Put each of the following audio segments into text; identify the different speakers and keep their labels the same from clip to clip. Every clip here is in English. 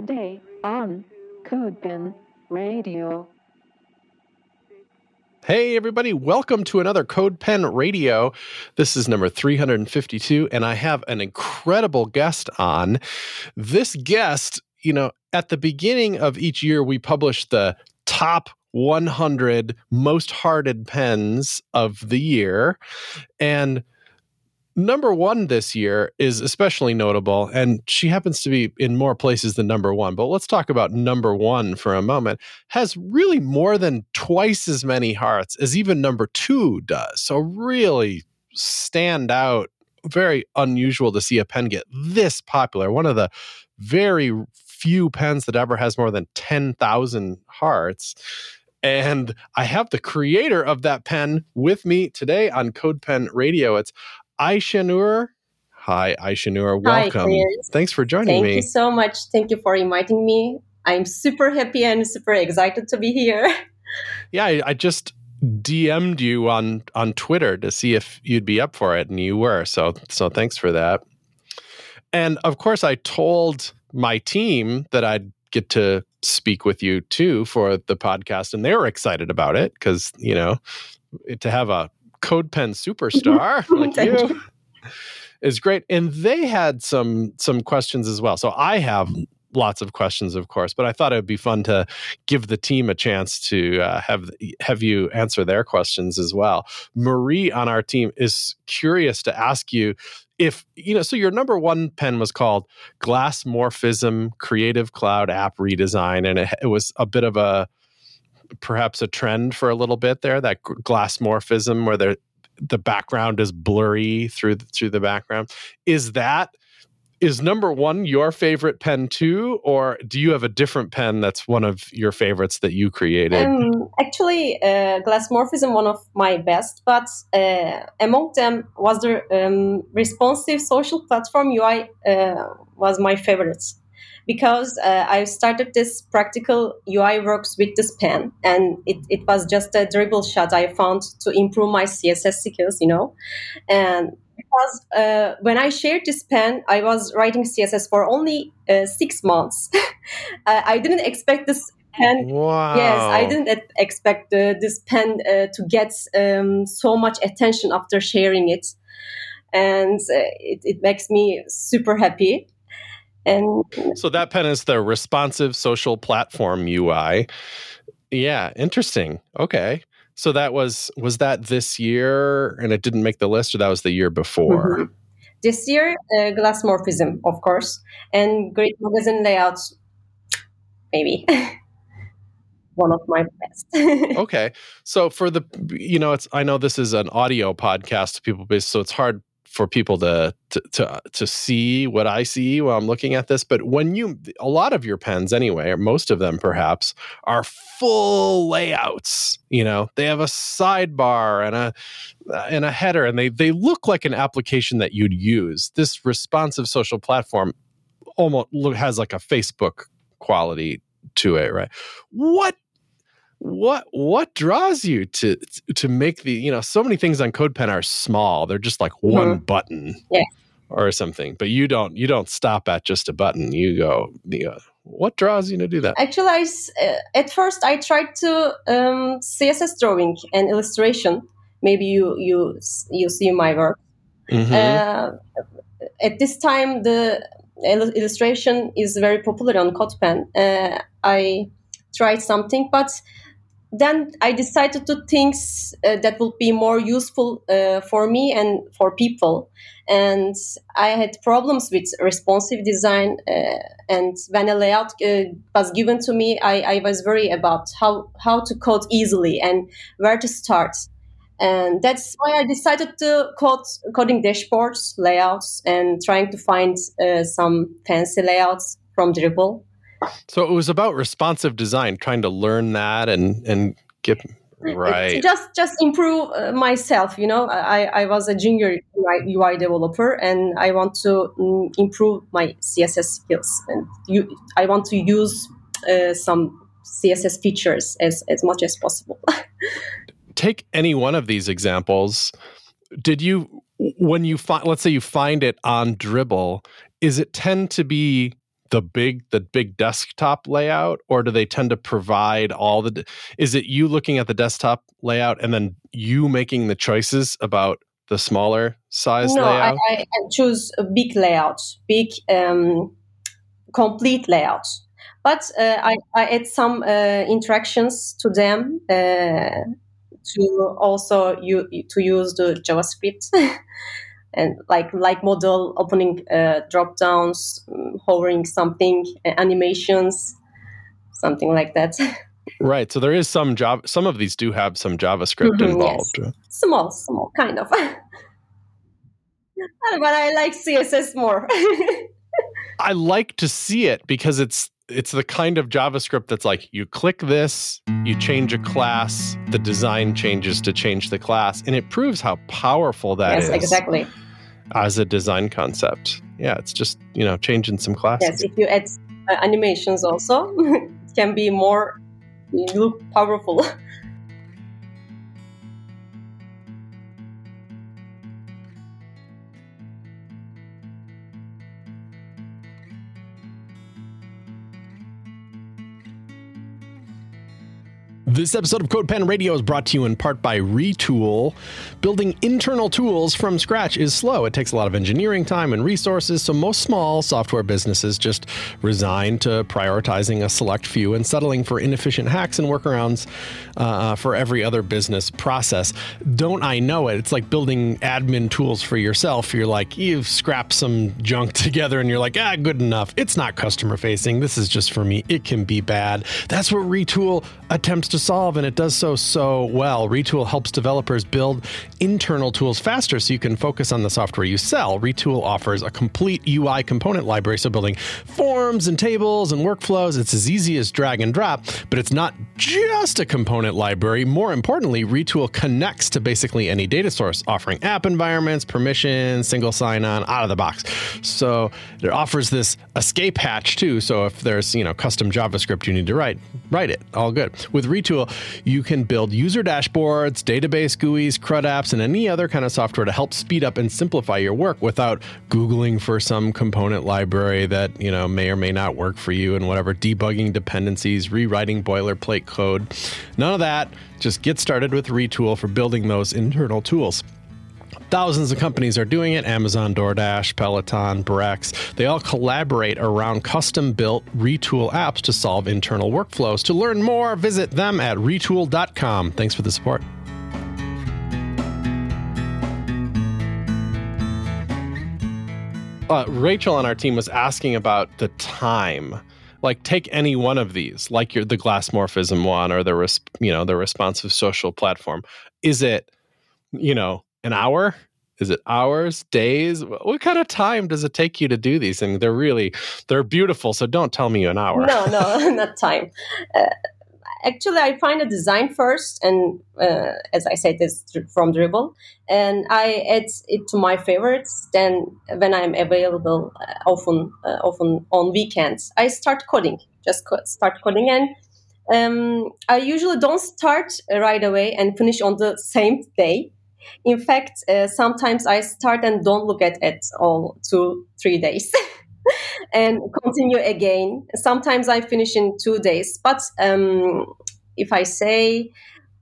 Speaker 1: Today on CodePen Radio.
Speaker 2: Hey, everybody, welcome to another CodePen Radio. This is number 352, and I have an incredible guest on. This guest, you know, at the beginning of each year, we publish the top 100 most hearted pens of the year. And number one this year is especially notable, and she happens to be in more places than number one. But let's talk about number one for a moment. Has really more than twice as many hearts as even number two does. So, really stand out. Very unusual to see a pen get this popular. One of the very few pens that ever has more than 10,000 hearts. And I have the creator of that pen with me today on CodePen Radio. It's Aysenur. Hi, Aysenur. Welcome.
Speaker 3: Hi,
Speaker 2: Thanks for joining
Speaker 3: Thank
Speaker 2: me.
Speaker 3: Thank you so much. Thank you for inviting me. I'm super happy and super excited to be here.
Speaker 2: Yeah, I, I just DM'd you on on Twitter to see if you'd be up for it, and you were. So so thanks for that. And of course, I told my team that I'd get to speak with you too for the podcast, and they were excited about it because you know to have a CodePen superstar like you, is great. And they had some some questions as well. So I have lots of questions, of course, but I thought it would be fun to give the team a chance to uh, have have you answer their questions as well. Marie on our team is curious to ask you if you know. So your number one pen was called Glassmorphism Creative Cloud App Redesign, and it, it was a bit of a perhaps a trend for a little bit there that glassmorphism where the the background is blurry through the, through the background. Is that is number one your favorite pen too or do you have a different pen that's one of your favorites that you created?
Speaker 3: Um, actually uh, glassmorphism one of my best but uh, among them was the um, responsive social platform ui uh, was my favorite because uh, I started this practical UI works with this pen, and it, it was just a Dribbble shot I found to improve my CSS skills, you know. And because uh, when I shared this pen, I was writing CSS for only uh, six months. I didn't expect this pen.
Speaker 2: Wow.
Speaker 3: Yes, I didn't expect this pen uh, to get um, so much attention after sharing it. And uh, it, it makes me super happy. And
Speaker 2: so that pen is the responsive social platform UI. Yeah, interesting. Okay. So that was was that this year and it didn't make the list or that was the year before? Mm-hmm.
Speaker 3: This year uh, glassmorphism, of course, and great magazine layouts maybe. One of my best.
Speaker 2: okay. So for the you know, it's I know this is an audio podcast to people based, so it's hard for people to, to to to see what I see while I'm looking at this. But when you, a lot of your pens anyway, or most of them perhaps, are full layouts. You know, they have a sidebar and a and a header, and they they look like an application that you'd use. This responsive social platform almost has like a Facebook quality to it, right? What what what draws you to to make the you know so many things on CodePen are small they're just like one mm-hmm. button
Speaker 3: yeah.
Speaker 2: or something but you don't you don't stop at just a button you go you know, what draws you to do that
Speaker 3: actually I, uh, at first i tried to um, css drawing and illustration maybe you you you see my work mm-hmm. uh, at this time the illustration is very popular on CodePen uh, i tried something but then I decided to things uh, that would be more useful uh, for me and for people. And I had problems with responsive design. Uh, and when a layout uh, was given to me, I, I, was worried about how, how to code easily and where to start. And that's why I decided to code coding dashboards, layouts, and trying to find uh, some fancy layouts from Dribbble.
Speaker 2: So it was about responsive design, trying to learn that and and get right.
Speaker 3: Just just improve uh, myself. You know, I I was a junior UI, UI developer, and I want to um, improve my CSS skills, and you, I want to use uh, some CSS features as as much as possible.
Speaker 2: Take any one of these examples. Did you when you find let's say you find it on Dribbble, is it tend to be the big the big desktop layout or do they tend to provide all the is it you looking at the desktop layout and then you making the choices about the smaller size
Speaker 3: no,
Speaker 2: layout?
Speaker 3: I, I choose a big layout big um, complete layout but uh, I, I add some uh, interactions to them uh, to also you to use the javascript and like like modal opening uh, drop downs um, hovering something uh, animations something like that.
Speaker 2: Right so there is some job some of these do have some javascript mm-hmm, involved.
Speaker 3: Yes. small small kind of. But i like css more.
Speaker 2: I like to see it because it's it's the kind of JavaScript that's like you click this, you change a class, the design changes to change the class, and it proves how powerful that
Speaker 3: yes,
Speaker 2: is.
Speaker 3: exactly.
Speaker 2: As a design concept. Yeah, it's just, you know, changing some classes.
Speaker 3: Yes, if you add uh, animations also, it can be more look powerful.
Speaker 2: This episode of CodePen Radio is brought to you in part by Retool. Building internal tools from scratch is slow. It takes a lot of engineering time and resources, so most small software businesses just resign to prioritizing a select few and settling for inefficient hacks and workarounds uh, uh, for every other business process. Don't I know it? It's like building admin tools for yourself. You're like, you've scrapped some junk together and you're like, ah, good enough. It's not customer facing. This is just for me. It can be bad. That's what Retool attempts to solve, and it does so so well. Retool helps developers build internal tools faster so you can focus on the software you sell. Retool offers a complete UI component library, so building forms and tables and workflows, it's as easy as drag and drop, but it's not just a component library. More importantly, Retool connects to basically any data source, offering app environments, permissions, single sign on out of the box. So it offers this escape hatch too. So if there's, you know, custom JavaScript you need to write, write it. All good. With Retool, tool, you can build user dashboards, database GUIs, CRUD apps, and any other kind of software to help speed up and simplify your work without Googling for some component library that, you know, may or may not work for you and whatever, debugging dependencies, rewriting boilerplate code. None of that. Just get started with Retool for building those internal tools. Thousands of companies are doing it Amazon, DoorDash, Peloton, Brex. They all collaborate around custom built retool apps to solve internal workflows. To learn more, visit them at retool.com. Thanks for the support. Uh, Rachel on our team was asking about the time. Like, take any one of these, like your the glassmorphism one or the you know the responsive social platform. Is it, you know, an hour? Is it hours, days? What kind of time does it take you to do these things? They're really, they're beautiful. So don't tell me an hour.
Speaker 3: No, no, not time. Uh, actually, I find a design first, and uh, as I said, this from Dribbble, and I add it to my favorites. Then, when I'm available, uh, often, uh, often on weekends, I start coding. Just co- start coding, and um, I usually don't start right away and finish on the same day. In fact, uh, sometimes I start and don't look at it all two, three days. and continue again. Sometimes I finish in two days, but um, if I say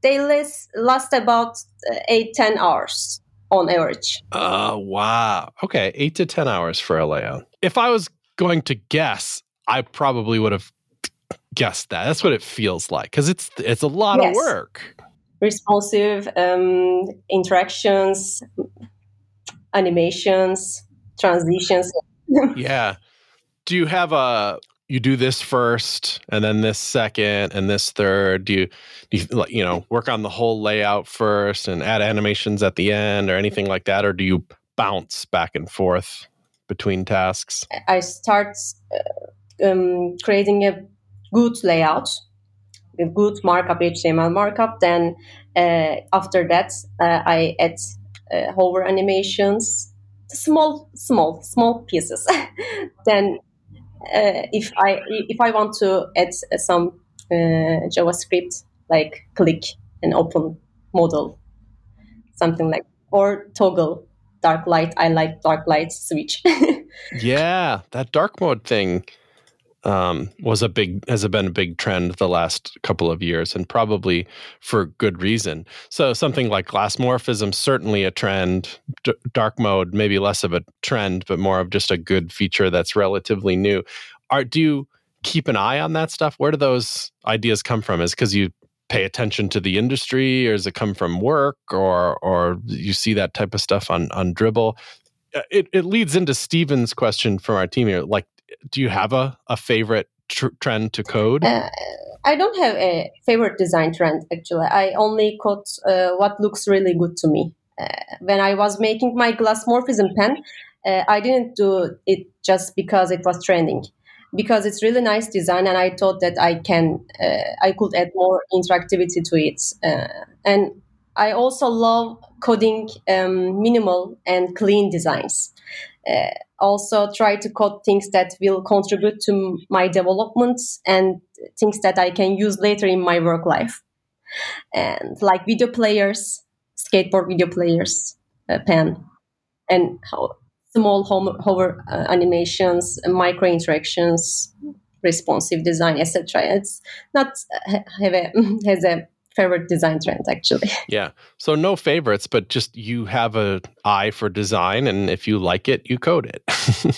Speaker 3: they last, last about uh, eight, 10 hours on average.
Speaker 2: Oh, uh, wow. Okay, eight to 10 hours for a layout. If I was going to guess, I probably would have guessed that. That's what it feels like because it's it's a lot yes. of work
Speaker 3: responsive um, interactions, animations, transitions.
Speaker 2: yeah. Do you have a you do this first and then this second and this third do you, do you you know work on the whole layout first and add animations at the end or anything like that or do you bounce back and forth between tasks
Speaker 3: i start uh, um, creating a good layout good markup, HTML markup. Then uh, after that, uh, I add uh, hover animations, small, small, small pieces. then if I if I want to add some JavaScript like click and open modal, something like or toggle dark light. I like dark light switch.
Speaker 2: yeah, that dark mode thing um, was a big has been a big trend the last couple of years, and probably for good reason. So something like glassmorphism certainly a trend. D- dark mode maybe less of a trend, but more of just a good feature that's relatively new. Are do you keep an eye on that stuff? Where do those ideas come from? Is because you pay attention to the industry, or does it come from work, or or you see that type of stuff on on Dribbble? Uh, it, it leads into Steven's question from our team here. Like, do you have a, a favorite tr- trend to code? Uh,
Speaker 3: I don't have a favorite design trend actually. I only code uh, what looks really good to me. Uh, when I was making my glassmorphism pen, uh, I didn't do it just because it was trending because it's really nice design and i thought that i can uh, i could add more interactivity to it uh, and i also love coding um, minimal and clean designs uh, also try to code things that will contribute to my development and things that i can use later in my work life and like video players skateboard video players uh, pen and small hover uh, animations, micro interactions, responsive design, etc. It's not uh, have a has a favorite design trend actually.
Speaker 2: Yeah. So no favorites, but just you have a eye for design, and if you like it, you code it.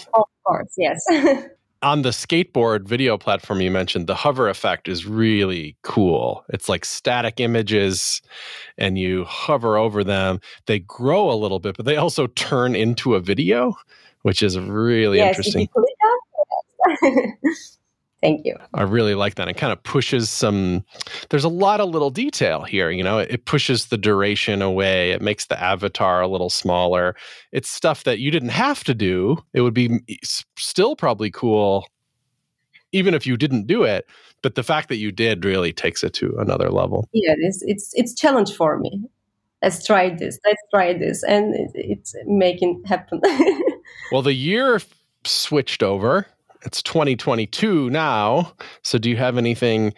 Speaker 3: of course, yes.
Speaker 2: on the skateboard video platform you mentioned, the hover effect is really cool. It's like static images and you hover over them. They grow a little bit, but they also turn into a video, which is really yes, interesting.
Speaker 3: Thank you.
Speaker 2: I really like that. It kind of pushes some, there's a lot of little detail here. You know, it pushes the duration away, it makes the avatar a little smaller. It's stuff that you didn't have to do. It would be still probably cool, even if you didn't do it. But the fact that you did really takes it to another level.
Speaker 3: Yeah, it's it's it's challenge for me. Let's try this. Let's try this, and it, it's making happen.
Speaker 2: well, the year switched over it's 2022 now. So do you have anything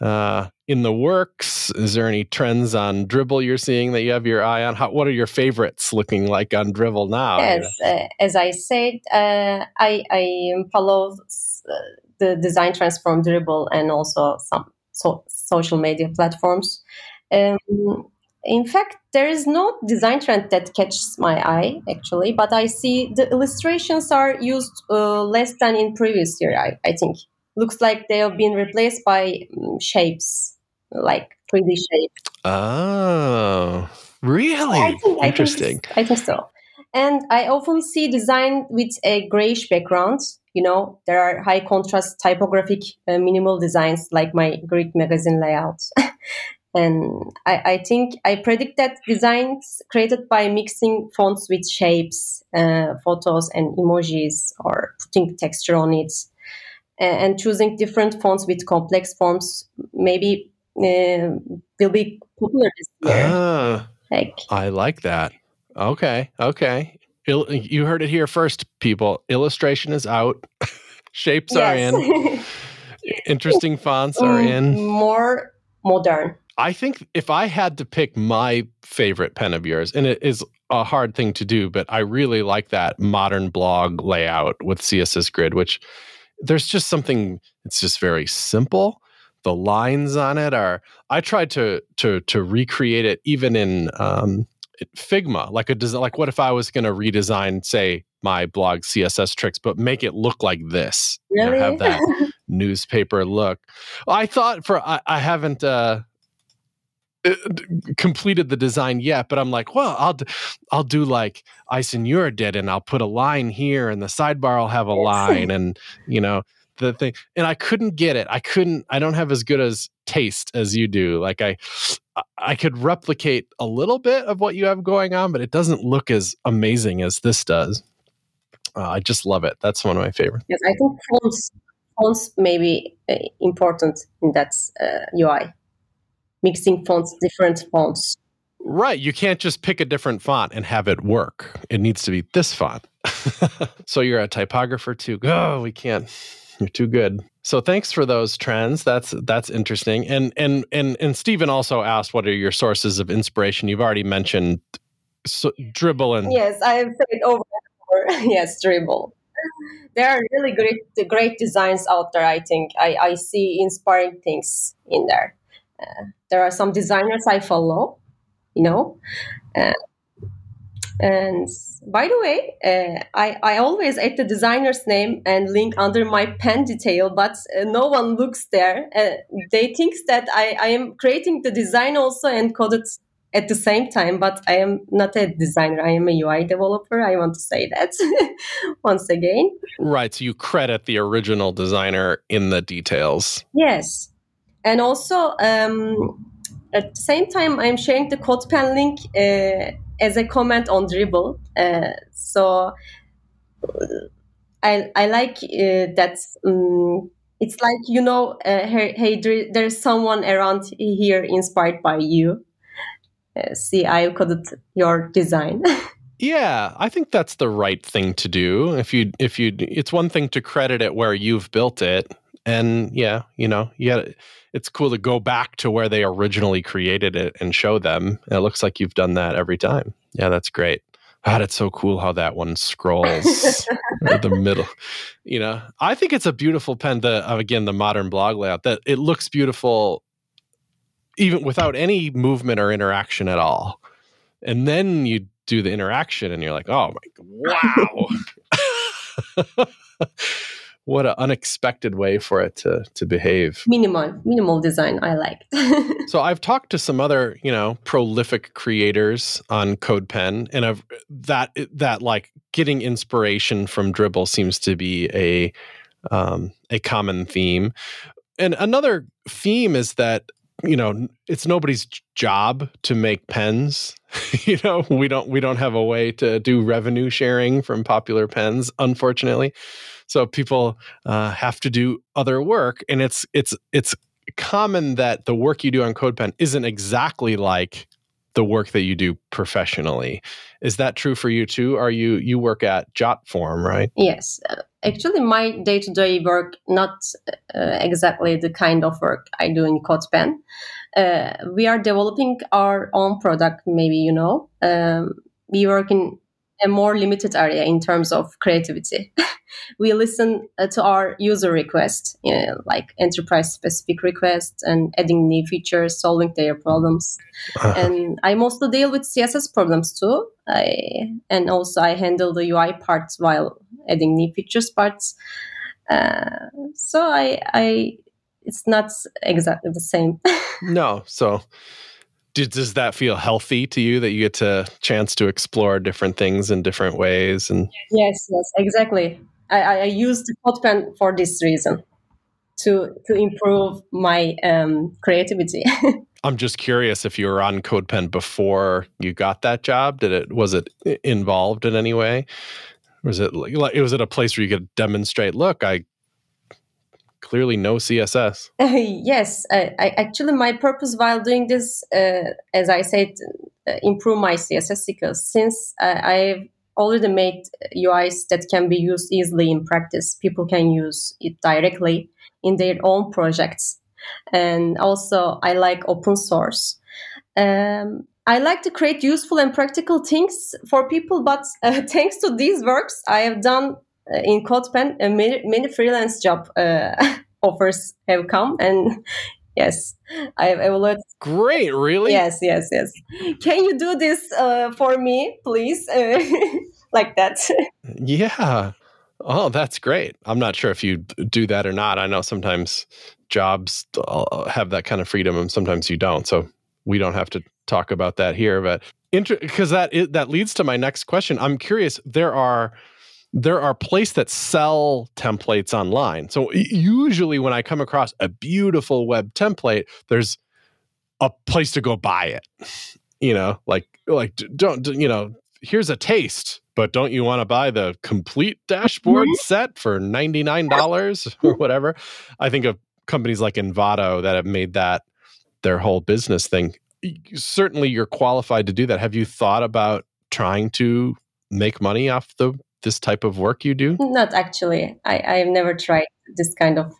Speaker 2: uh, in the works? Is there any trends on Dribbble you're seeing that you have your eye on? How, what are your favorites looking like on Dribbble now?
Speaker 3: Yes, uh, as I said, uh, I, I follow uh, the design trends from Dribbble and also some so, social media platforms. Um, in fact, there is no design trend that catches my eye actually, but I see the illustrations are used uh, less than in previous year. I, I think looks like they have been replaced by um, shapes like 3D shapes.
Speaker 2: Oh, really? I think, Interesting.
Speaker 3: I think, I think so. And I often see design with a grayish background. You know, there are high contrast typographic uh, minimal designs like my Greek magazine layout. And I, I, think I predict that designs created by mixing fonts with shapes, uh, photos, and emojis, or putting texture on it, and choosing different fonts with complex forms, maybe uh, will be popular this year.
Speaker 2: Ah, like, I like that. Okay, okay. Il- you heard it here first, people. Illustration is out. Shapes yes. are in. Interesting fonts are in.
Speaker 3: More modern
Speaker 2: I think if I had to pick my favorite pen of yours, and it is a hard thing to do, but I really like that modern blog layout with CSS Grid, which there's just something, it's just very simple. The lines on it are, I tried to to to recreate it even in um, Figma, like a design, like what if I was going to redesign, say, my blog CSS tricks, but make it look like this,
Speaker 3: really?
Speaker 2: You know, have that newspaper look. I thought for I, I haven't uh, completed the design yet, but I'm like, well, I'll I'll do like Aysenur did, and I'll put a line here, and the sidebar will have a line, and you know the thing. And I couldn't get it. I couldn't. I don't have as good as taste as you do. Like I, I could replicate a little bit of what you have going on, but it doesn't look as amazing as this does. Uh, I just love it. That's one of my favorites.
Speaker 3: Yes, I think fonts fonts may be uh, important in that uh, UI mixing fonts, different fonts.
Speaker 2: Right. You can't just pick a different font and have it work. It needs to be this font. so you're a typographer too. Oh, we can't. You're too good. So thanks for those trends. That's that's interesting. And and and and Stephen also asked, what are your sources of inspiration? You've already mentioned so, Dribbble and
Speaker 3: yes, I have said over and over. yes, Dribbble. there are really great great designs out there. I think I, I see inspiring things in there. Uh, there are some designers I follow, you know. Uh, and by the way, uh, I, I always add the designer's name and link under my pen detail, but uh, no one looks there. Uh, they think that I, I am creating the design also and code it at the same time, but I am not a designer. I am a UI developer. I want to say that once again.
Speaker 2: Right. So you credit the original designer in the details.
Speaker 3: Yes. And also, um, at the same time, I'm sharing the CodePen link uh, as a comment on Dribbble. Uh, so I, I like uh, that. Um, it's like, you know, uh, hey, hey, there's someone around here inspired by you. Uh, see, I coded your design.
Speaker 2: Yeah, I think that's the right thing to do. If you if you it's one thing to credit it where you've built it and yeah, you know, yeah, it's cool to go back to where they originally created it and show them. And it looks like you've done that every time. Yeah, that's great. God, it's so cool how that one scrolls the middle. You know, I think it's a beautiful pen. The uh, again, the modern blog layout that it looks beautiful, even without any movement or interaction at all. And then you do the interaction, and you're like, oh my, wow. what an unexpected way for it to to behave.
Speaker 3: Minimal, minimal design. I like.
Speaker 2: so I've talked to some other, you know, prolific creators on CodePen, and I've that that like getting inspiration from Dribbble seems to be a um, a common theme. And another theme is that you know it's nobody's job to make pens you know we don't we don't have a way to do revenue sharing from popular pens unfortunately so people uh, have to do other work, and it's it's it's common that the work you do on CodePen isn't exactly like the work that you do professionally. Is that true for you too? Are you you work at Jotform, right?
Speaker 3: Yes, uh, actually, my day to day work not uh, exactly the kind of work I do in CodePen. Uh, we are developing our own product. Maybe you know, um, we work in a more limited area in terms of creativity. we listen uh, to our user requests, you know, like enterprise specific requests and adding new features, solving their problems. Uh-huh. And I mostly deal with CSS problems too. I, and also I handle the UI parts while adding new features parts. Uh, so I, I, it's not exactly the same.
Speaker 2: no. So does that feel healthy to you that you get to chance to explore different things in different ways and
Speaker 3: yes yes exactly. I, I use the CodePen for this reason to to improve my um, creativity.
Speaker 2: I'm just curious if you were on codepen before you got that job did it was it involved in any way? Was it like was it a place where you could demonstrate look i clearly know css
Speaker 3: yes I, I, actually my purpose while doing this uh, as i said uh, improve my css skills since uh, i've already made uis that can be used easily in practice. People can use it directly in their own projects. And also i like open source. Um, I like to create useful and practical things for people, but uh, thanks to these works, I have done uh, in CodePen, uh, many, many freelance job uh, offers have come, and yes, I have evaluated.
Speaker 2: Great, really?
Speaker 3: Yes, yes, yes. Can you do this uh, for me, please? Uh, like that.
Speaker 2: yeah. Oh, that's great. I'm not sure if you do that or not. I know sometimes jobs have that kind of freedom, and sometimes you don't. So we don't have to talk about that here. But because that that leads to my next question. I'm curious. There are there are places that sell templates online. So usually when I come across a beautiful web template, there's a place to go buy it. You know, like like don't you know, here's a taste, but don't you want to buy the complete dashboard mm-hmm. set for $99 or whatever? I think of companies like Envato that have made that their whole business thing. Certainly you're qualified to do that. Have you thought about trying to make money off the this type of work you do?
Speaker 3: Not actually. I, I've never tried this kind of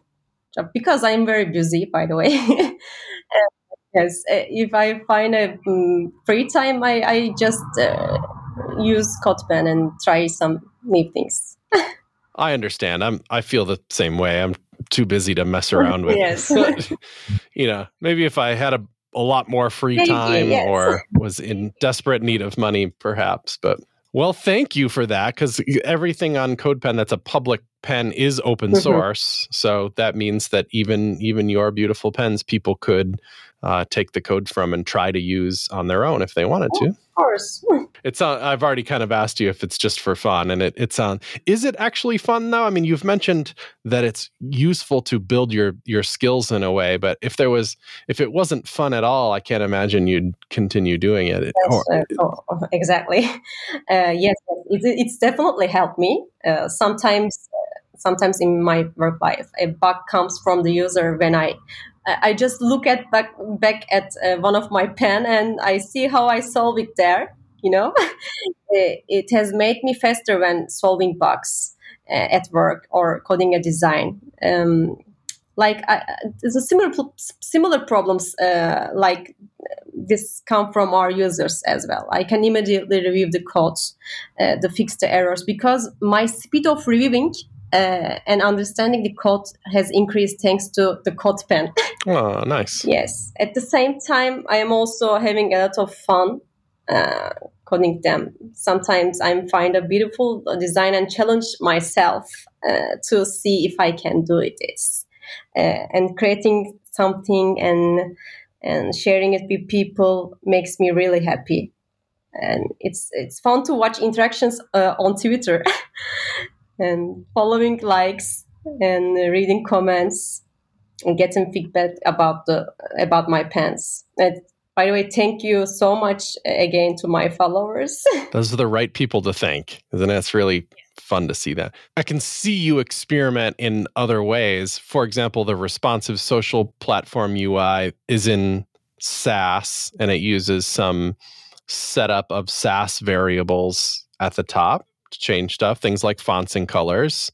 Speaker 3: job because I'm very busy, by the way. yes, uh, if I find a um, free time, I, I just uh, use CodePen and try some new things.
Speaker 2: I understand. I'm I feel the same way. I'm too busy to mess around with.
Speaker 3: yes.
Speaker 2: you know, maybe if I had a a lot more free
Speaker 3: you,
Speaker 2: time
Speaker 3: yes.
Speaker 2: or was in desperate need of money, perhaps. But well, thank you for that because everything on CodePen that's a public pen is open
Speaker 3: Mhm.
Speaker 2: source. So that means that even even your beautiful pens, people could uh, take the code from and try to use on their own if they wanted to.
Speaker 3: Of course.
Speaker 2: It's uh, I've already kind of asked you if it's just for fun, and it it's on. Is it actually fun though? I mean, you've mentioned that it's useful to build your your skills in a way, but if there was if it wasn't fun at all, I can't imagine you'd continue doing it.
Speaker 3: Yes,
Speaker 2: or-
Speaker 3: uh, oh, oh, exactly. Uh, yes, it, it's definitely helped me. Uh, sometimes, uh, sometimes in my work life, a bug comes from the user when I, I I just look at back back at uh, one of my pen and I see how I solve it there. You know, it, it has made me faster when solving bugs uh, at work or coding a design. Um, like I, I- there's a similar similar problems uh, like this come from our users as well. I can immediately review the codes uh, to fix the errors because my speed of reviewing uh, and understanding the code has increased thanks to the code pen.
Speaker 2: oh, nice.
Speaker 3: yes. At the same time, I am also having a lot of fun uh, coding them. Sometimes I find a beautiful design and challenge myself uh, to see if I can do it. This. Uh, and creating something and and sharing it with people makes me really happy and it's it's fun to watch interactions uh, on twitter and following likes and reading comments and getting feedback about the about my pants. and by the way thank you so much uh, again to my followers
Speaker 2: Those are the right people to thank, isn't it? It's really fun to see that. I can see you experiment in other ways. For example, the responsive social platform UI is in Sass and it uses some setup of Sass variables at the top to change stuff, things like fonts and colors.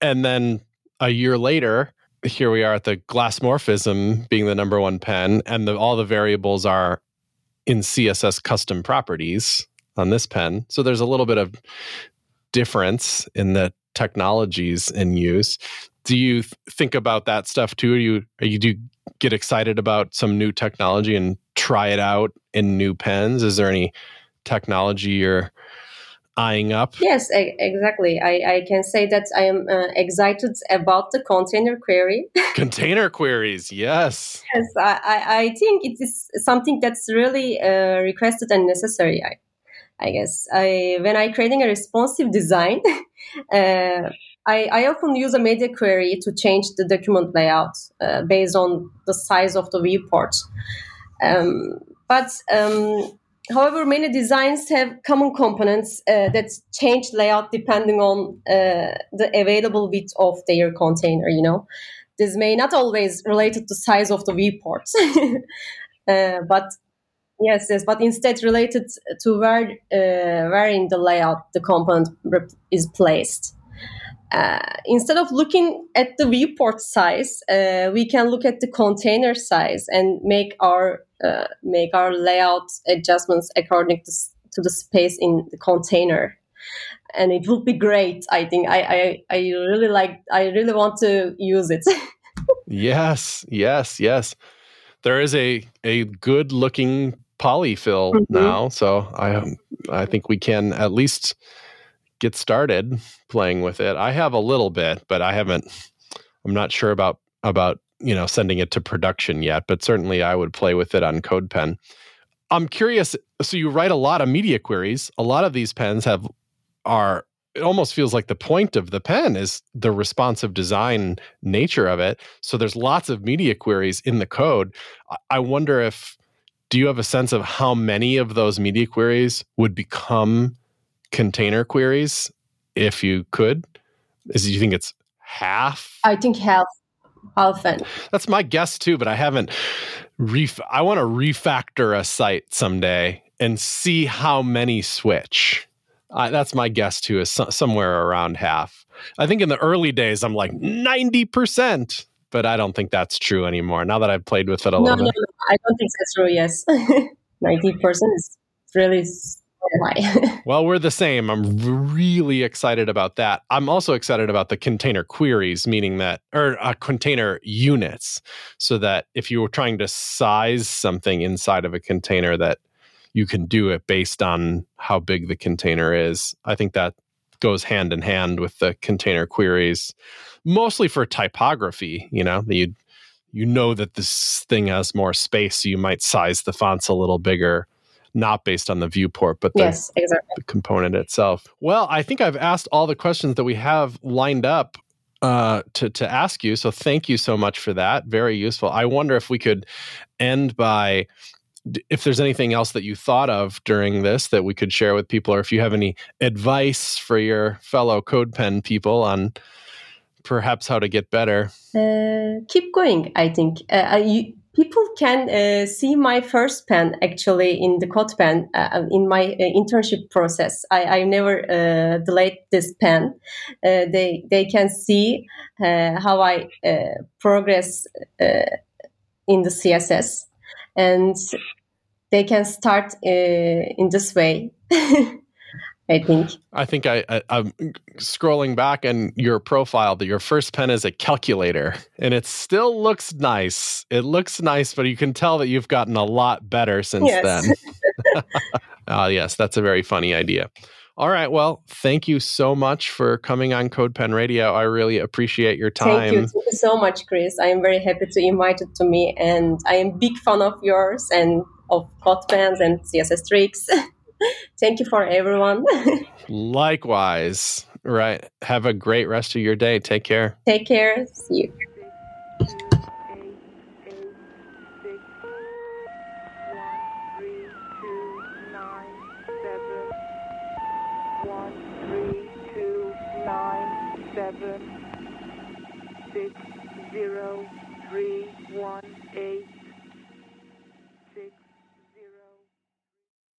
Speaker 2: And then a year later, here we are at the Glassmorphism being the number one pen, and the, all the variables are in CSS custom properties on this pen. So there's a little bit of difference in the technologies in use. Do you th- think about that stuff too? Are you are you do you get excited about some new technology and try it out in new pens? Is there any technology you're eyeing up?
Speaker 3: yes exactly I, I can say that i am uh, excited about the container query
Speaker 2: Container queries, yes.
Speaker 3: Yes, I, I, I think it is something that's really uh, requested and necessary. I, I guess I, when I creating a responsive design, uh, I, I often use a media query to change the document layout uh, based on the size of the viewport. Um, but um, however, many designs have common components uh, that change layout depending on uh, the available width of their container. You know this may not always related to size of the viewports uh, but yes yes but instead related to where uh, where in the layout the component is placed uh, instead of looking at the viewport size uh, we can look at the container size and make our uh, make our layout adjustments according to, to the space in the container and it would be great i think I, I i really like i really want to use it
Speaker 2: Yes, yes, yes. There is a a good looking polyfill
Speaker 3: Mhm.
Speaker 2: now, so I I think we can at least get started playing with it. I have a little bit, but I haven't. I'm not sure about about you know sending it to production yet, but certainly I would play with it on CodePen. I'm curious. So you write a lot of media queries. A lot of these pens have are. It almost feels like the point of the pen is the responsive design nature of it. So there's lots of media queries in the code. I- wonder if do you have a sense of how many of those media queries would become container queries if you could? Is you think it's half?
Speaker 3: i think half and
Speaker 2: That's my guess too, but I haven't ref I want to refactor a site someday and see how many switch. Uh, that's my guess too, is so- somewhere around half. I think in the early days, I'm like 90%, but I don't think that's true anymore now that I've played with it a
Speaker 3: no,
Speaker 2: little
Speaker 3: no,
Speaker 2: bit.
Speaker 3: no, I don't think that's true. Yes, ninety percent is really high.
Speaker 2: well, we're the same. I'm really excited about that. I'm also excited about the container queries, meaning that, or uh, container units, so that if you were trying to size something inside of a container, that you can do it based on how big the container is. I think that goes hand in hand with the container queries, mostly for typography. You know, you you know that this thing has more space, so you might size the fonts a little bigger not based on the viewport, but the,
Speaker 3: yes, exactly.
Speaker 2: the component itself. Well, I think I've asked all the questions that we have lined up uh, to to ask you. So thank you so much for that. Very useful. I wonder if we could end by if there's anything else that you thought of during this that we could share with people, or if you have any advice for your fellow CodePen people on perhaps how to get better.
Speaker 3: Uh, keep going. I think uh, you people can uh, see my first pen actually in the CodePen uh, in my uh, internship process. I, I never uh, delayed this pen. Uh, they they can see uh, how I progress in the CSS, and they can start in this way. I think.
Speaker 2: I think I, I am scrolling back and your profile that your first pen is a calculator and it still looks nice. It looks nice, but you can tell that you've gotten a lot better since yes. then. uh, yes, that's a very funny idea. All right. Well, thank you so much for coming on CodePen Radio. I really appreciate your time.
Speaker 3: Thank you. Thank you so much, Chris. I am very happy to invite you to me, and I am big fan of yours and of CodePens and CSS tricks. Thank you for everyone.
Speaker 2: Likewise. Right. Have a great rest of your day. Take care.
Speaker 3: Take care. See you. seven six zero three one eight